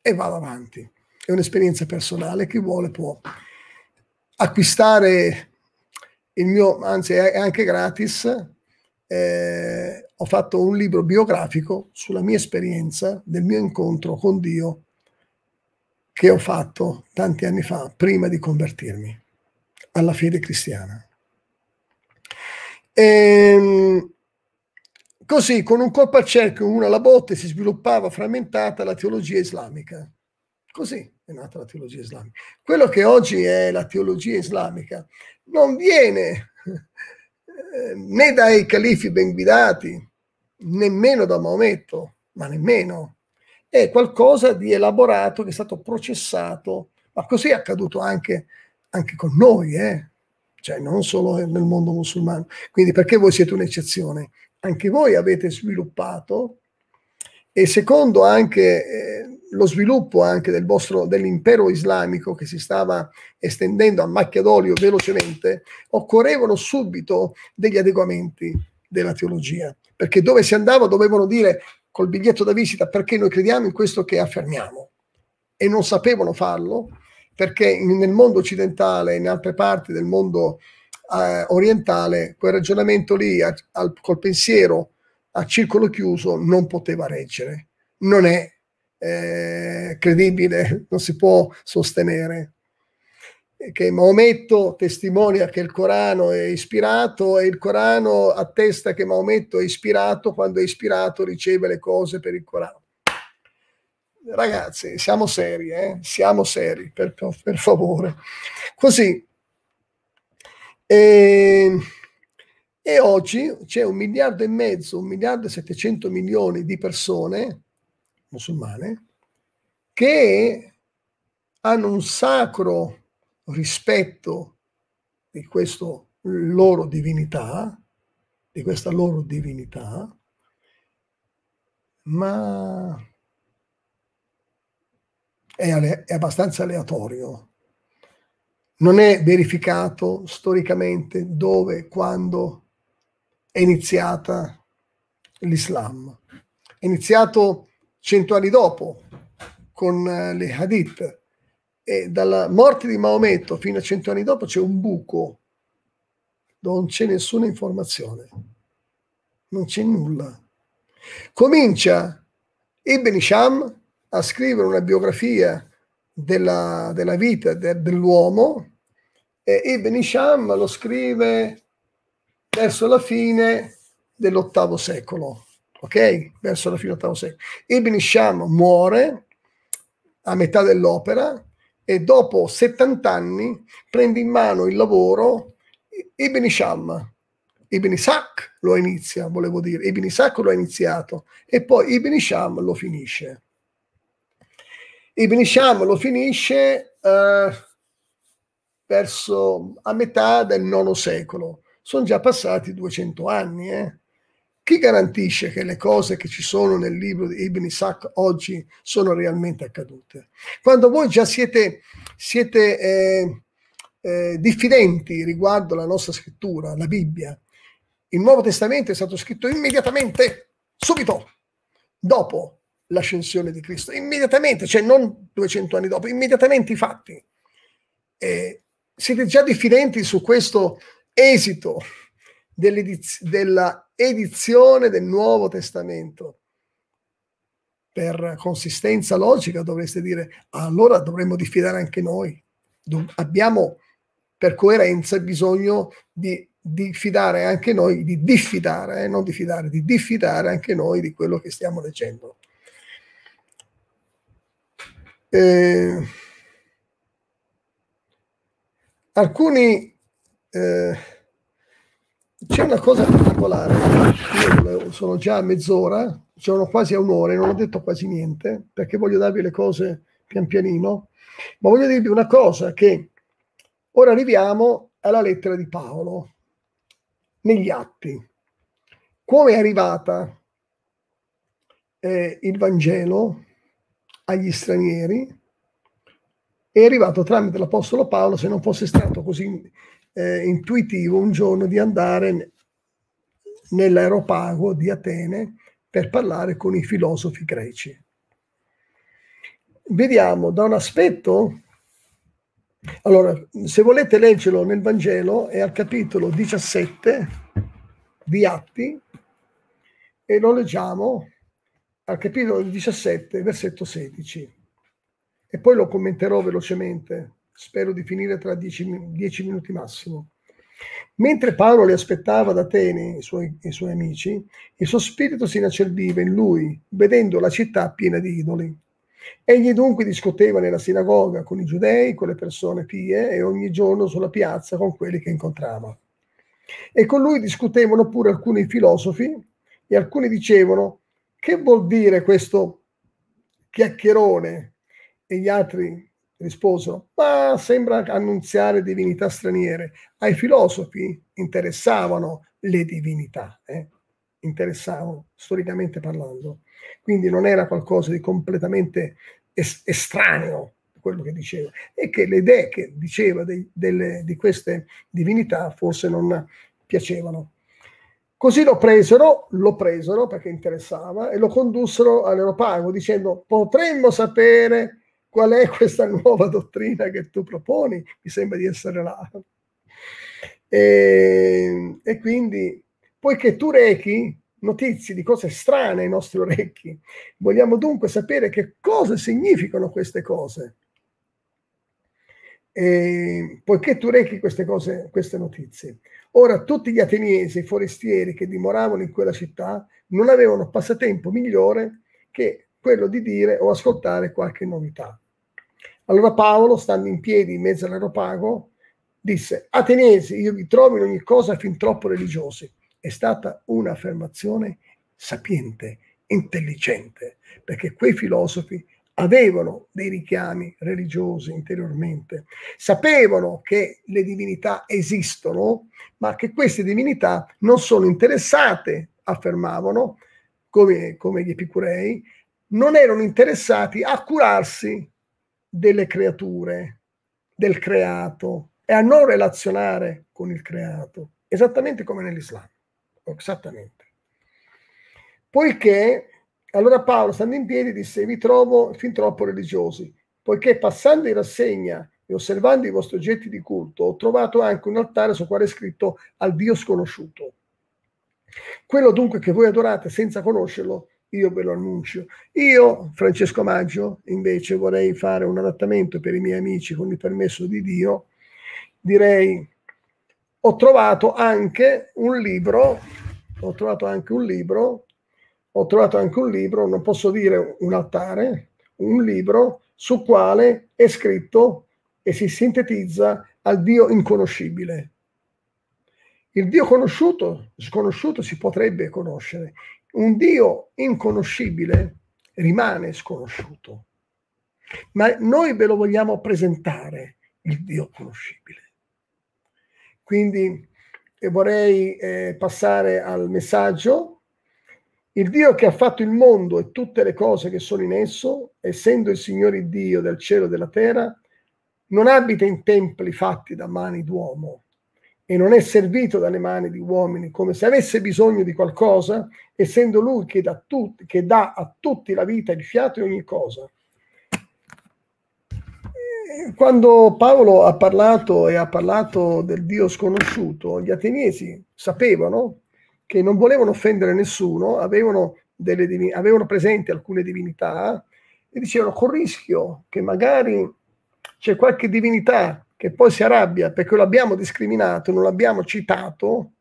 e vado avanti. È un'esperienza personale, chi vuole può acquistare il mio, anzi è anche gratis, eh, ho fatto un libro biografico sulla mia esperienza del mio incontro con Dio che ho fatto tanti anni fa, prima di convertirmi alla fede cristiana. E, ehm, così, con un colpo al cerchio, una alla botte, si sviluppava frammentata la teologia islamica. Così è nata la teologia islamica. Quello che oggi è la teologia islamica non viene eh, né dai califi ben guidati, nemmeno da Maometto, ma nemmeno. È qualcosa di elaborato che è stato processato, ma così è accaduto anche anche con noi, eh? cioè non solo nel mondo musulmano. Quindi perché voi siete un'eccezione? Anche voi avete sviluppato e secondo anche eh, lo sviluppo anche del vostro, dell'impero islamico che si stava estendendo a macchia d'olio velocemente, occorrevano subito degli adeguamenti della teologia, perché dove si andava dovevano dire col biglietto da visita perché noi crediamo in questo che affermiamo? E non sapevano farlo perché nel mondo occidentale e in altre parti del mondo eh, orientale quel ragionamento lì a, al, col pensiero a circolo chiuso non poteva reggere, non è eh, credibile, non si può sostenere. che Maometto testimonia che il Corano è ispirato e il Corano attesta che Maometto è ispirato quando è ispirato riceve le cose per il Corano. Ragazzi, siamo seri, eh? siamo seri, per, per favore. Così. E, e oggi c'è un miliardo e mezzo, un miliardo e settecento milioni di persone musulmane che hanno un sacro rispetto di questa loro divinità, di questa loro divinità, ma è, ale- è abbastanza aleatorio. Non è verificato storicamente dove, quando è iniziata l'Islam. È iniziato cento anni dopo con eh, le hadith e dalla morte di Maometto fino a cento anni dopo c'è un buco, non c'è nessuna informazione, non c'è nulla. Comincia Ibn Hisham a scrivere una biografia della, della vita de, dell'uomo e Ibn Hisham lo scrive verso la fine dell'ottavo secolo, ok? Verso la fine dell'ottavo secolo. Ibn Hisham muore a metà dell'opera e dopo 70 anni prende in mano il lavoro Ibn Isham. Ibn Ishaq lo inizia, volevo dire, Ibn Ishaq lo ha iniziato e poi Ibn Isham lo finisce. Ibn Isham lo finisce eh, verso a metà del IX secolo. Sono già passati 200 anni, eh? Chi garantisce che le cose che ci sono nel libro di Ibn Isaac oggi sono realmente accadute? Quando voi già siete, siete eh, eh, diffidenti riguardo la nostra scrittura, la Bibbia, il Nuovo Testamento è stato scritto immediatamente, subito, dopo l'ascensione di Cristo, immediatamente, cioè non 200 anni dopo, immediatamente i fatti. Eh, siete già diffidenti su questo esito della edizione del Nuovo Testamento. Per consistenza logica dovreste dire, allora dovremmo diffidare anche noi. Abbiamo per coerenza bisogno di diffidare anche noi, di diffidare, eh, non diffidare, di diffidare anche noi di quello che stiamo leggendo. Eh, alcuni eh, c'è una cosa particolare, io sono già a mezz'ora, sono quasi a un'ora e non ho detto quasi niente perché voglio darvi le cose pian pianino, ma voglio dirvi una cosa che ora arriviamo alla lettera di Paolo negli atti. Come è arrivata eh, il Vangelo agli stranieri? È arrivato tramite l'Apostolo Paolo, se non fosse stato così eh, intuitivo un giorno di andare nell'aeropago di Atene per parlare con i filosofi greci. Vediamo da un aspetto, allora se volete leggerlo nel Vangelo è al capitolo 17 di Atti e lo leggiamo al capitolo 17 versetto 16 e poi lo commenterò velocemente spero di finire tra dieci, dieci minuti massimo. Mentre Paolo li aspettava ad Atene, i suoi, i suoi amici, il suo spirito si inacerbiva in lui, vedendo la città piena di idoli. Egli dunque discuteva nella sinagoga con i giudei, con le persone pie e ogni giorno sulla piazza con quelli che incontrava. E con lui discutevano pure alcuni filosofi e alcuni dicevano che vuol dire questo chiacchierone e gli altri risposero, ma sembra annunziare divinità straniere. Ai filosofi interessavano le divinità, eh? interessavano storicamente parlando. Quindi non era qualcosa di completamente es- estraneo quello che diceva e che le idee che diceva dei, delle, di queste divinità forse non piacevano. Così lo presero, lo presero perché interessava e lo condussero all'Europago dicendo potremmo sapere qual è questa nuova dottrina che tu proponi? Mi sembra di essere là. E, e quindi, poiché tu rechi notizie di cose strane ai nostri orecchi, vogliamo dunque sapere che cosa significano queste cose. E, poiché tu rechi queste cose, queste notizie. Ora tutti gli ateniesi, i forestieri che dimoravano in quella città, non avevano passatempo migliore che quello di dire o ascoltare qualche novità. Allora Paolo, stando in piedi in mezzo all'aeropago, disse, Ateniesi, io vi trovo in ogni cosa fin troppo religiosi. È stata un'affermazione sapiente, intelligente, perché quei filosofi avevano dei richiami religiosi interiormente, sapevano che le divinità esistono, ma che queste divinità non sono interessate, affermavano, come, come gli epicurei, non erano interessati a curarsi delle creature, del creato e a non relazionare con il creato, esattamente come nell'Islam. Esattamente. Poiché, allora Paolo, stando in piedi, disse, vi trovo fin troppo religiosi, poiché passando in rassegna e osservando i vostri oggetti di culto, ho trovato anche un altare su quale è scritto al Dio sconosciuto. Quello dunque che voi adorate senza conoscerlo, io ve lo annuncio. Io, Francesco Maggio, invece vorrei fare un adattamento per i miei amici con il permesso di Dio. Direi, ho trovato anche un libro, ho trovato anche un libro, ho trovato anche un libro, non posso dire un altare, un libro su quale è scritto e si sintetizza al Dio inconoscibile. Il Dio conosciuto, sconosciuto si potrebbe conoscere, un Dio inconoscibile rimane sconosciuto. Ma noi ve lo vogliamo presentare, il Dio conoscibile. Quindi eh, vorrei eh, passare al messaggio. Il Dio che ha fatto il mondo e tutte le cose che sono in esso, essendo il Signore Dio del cielo e della terra, non abita in templi fatti da mani d'uomo e non è servito dalle mani di uomini come se avesse bisogno di qualcosa, essendo lui che dà, tutti, che dà a tutti la vita, il fiato e ogni cosa. Quando Paolo ha parlato e ha parlato del Dio sconosciuto, gli ateniesi sapevano che non volevano offendere nessuno, avevano, delle, avevano presenti alcune divinità e dicevano con rischio che magari c'è qualche divinità che poi si arrabbia perché l'abbiamo discriminato, non l'abbiamo citato,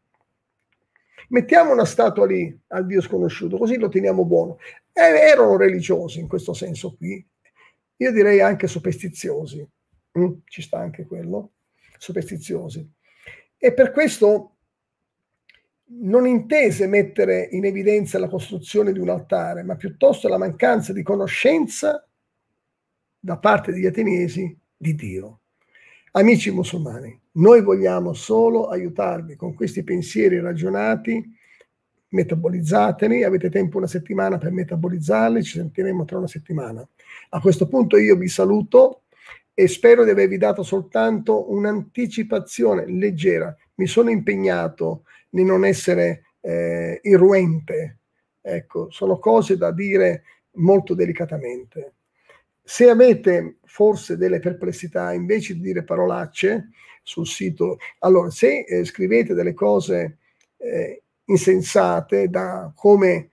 mettiamo una statua lì al Dio sconosciuto, così lo teniamo buono. E erano religiosi in questo senso qui, io direi anche superstiziosi, mm, ci sta anche quello, superstiziosi. E per questo non intese mettere in evidenza la costruzione di un altare, ma piuttosto la mancanza di conoscenza da parte degli ateniesi di Dio. Amici musulmani, noi vogliamo solo aiutarvi con questi pensieri ragionati, metabolizzateli, avete tempo una settimana per metabolizzarli, ci sentiremo tra una settimana. A questo punto io vi saluto e spero di avervi dato soltanto un'anticipazione leggera. Mi sono impegnato di non essere eh, irruente, ecco, sono cose da dire molto delicatamente. Se avete forse delle perplessità, invece di dire parolacce sul sito, allora se eh, scrivete delle cose eh, insensate da come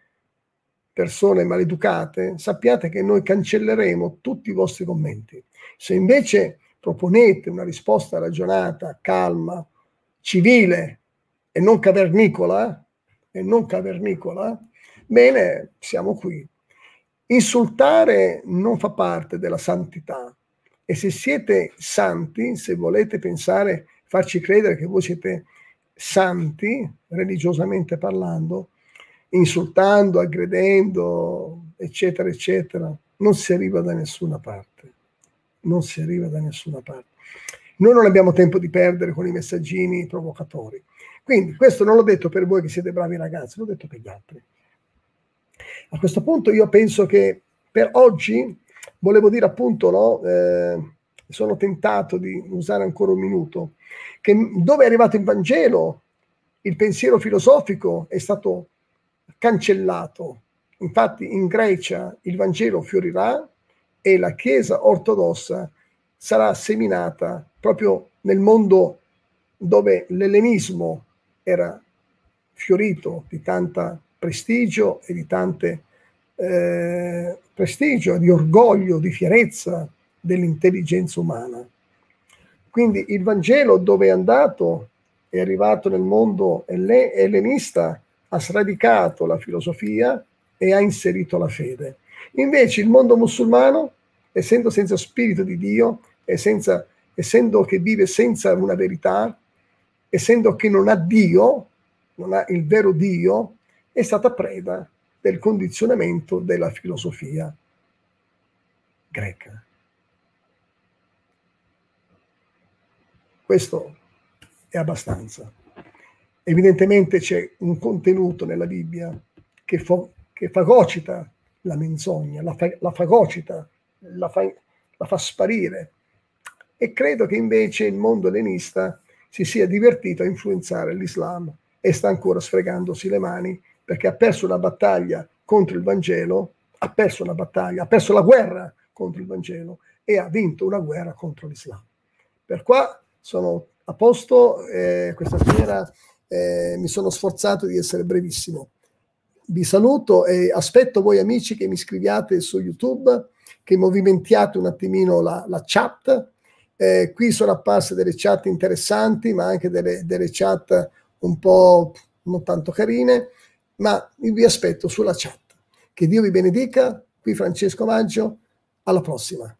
persone maleducate, sappiate che noi cancelleremo tutti i vostri commenti. Se invece proponete una risposta ragionata, calma, civile e non cavernicola, e non cavernicola, bene, siamo qui. Insultare non fa parte della santità e se siete santi, se volete pensare, farci credere che voi siete santi, religiosamente parlando, insultando, aggredendo, eccetera, eccetera, non si arriva da nessuna parte. Non si arriva da nessuna parte. Noi non abbiamo tempo di perdere con i messaggini provocatori. Quindi questo non l'ho detto per voi che siete bravi ragazzi, l'ho detto per gli altri. A questo punto io penso che per oggi volevo dire appunto, no, eh, sono tentato di usare ancora un minuto, che dove è arrivato il Vangelo, il pensiero filosofico è stato cancellato. Infatti in Grecia il Vangelo fiorirà e la Chiesa ortodossa sarà seminata proprio nel mondo dove l'ellenismo era fiorito di tanta prestigio e di tante eh, prestigio, di orgoglio, di fierezza dell'intelligenza umana. Quindi il Vangelo dove è andato, è arrivato nel mondo ellenista, ha sradicato la filosofia e ha inserito la fede. Invece il mondo musulmano, essendo senza spirito di Dio, senza, essendo che vive senza una verità, essendo che non ha Dio, non ha il vero Dio, è stata preda del condizionamento della filosofia greca. Questo è abbastanza. Evidentemente c'è un contenuto nella Bibbia che, fo- che fagocita la menzogna, la, fa- la fagocita, la fa, la fa sparire. E credo che invece il mondo ellenista si sia divertito a influenzare l'Islam e sta ancora sfregandosi le mani perché ha perso la battaglia contro il Vangelo, ha perso una battaglia, ha perso la guerra contro il Vangelo e ha vinto una guerra contro l'Islam. Per qua sono a posto, eh, questa sera eh, mi sono sforzato di essere brevissimo. Vi saluto e aspetto voi amici che mi scriviate su YouTube, che movimentiate un attimino la, la chat. Eh, qui sono apparse delle chat interessanti, ma anche delle, delle chat un po' non tanto carine, ma vi aspetto sulla chat. Che Dio vi benedica. Qui Francesco Maggio. Alla prossima.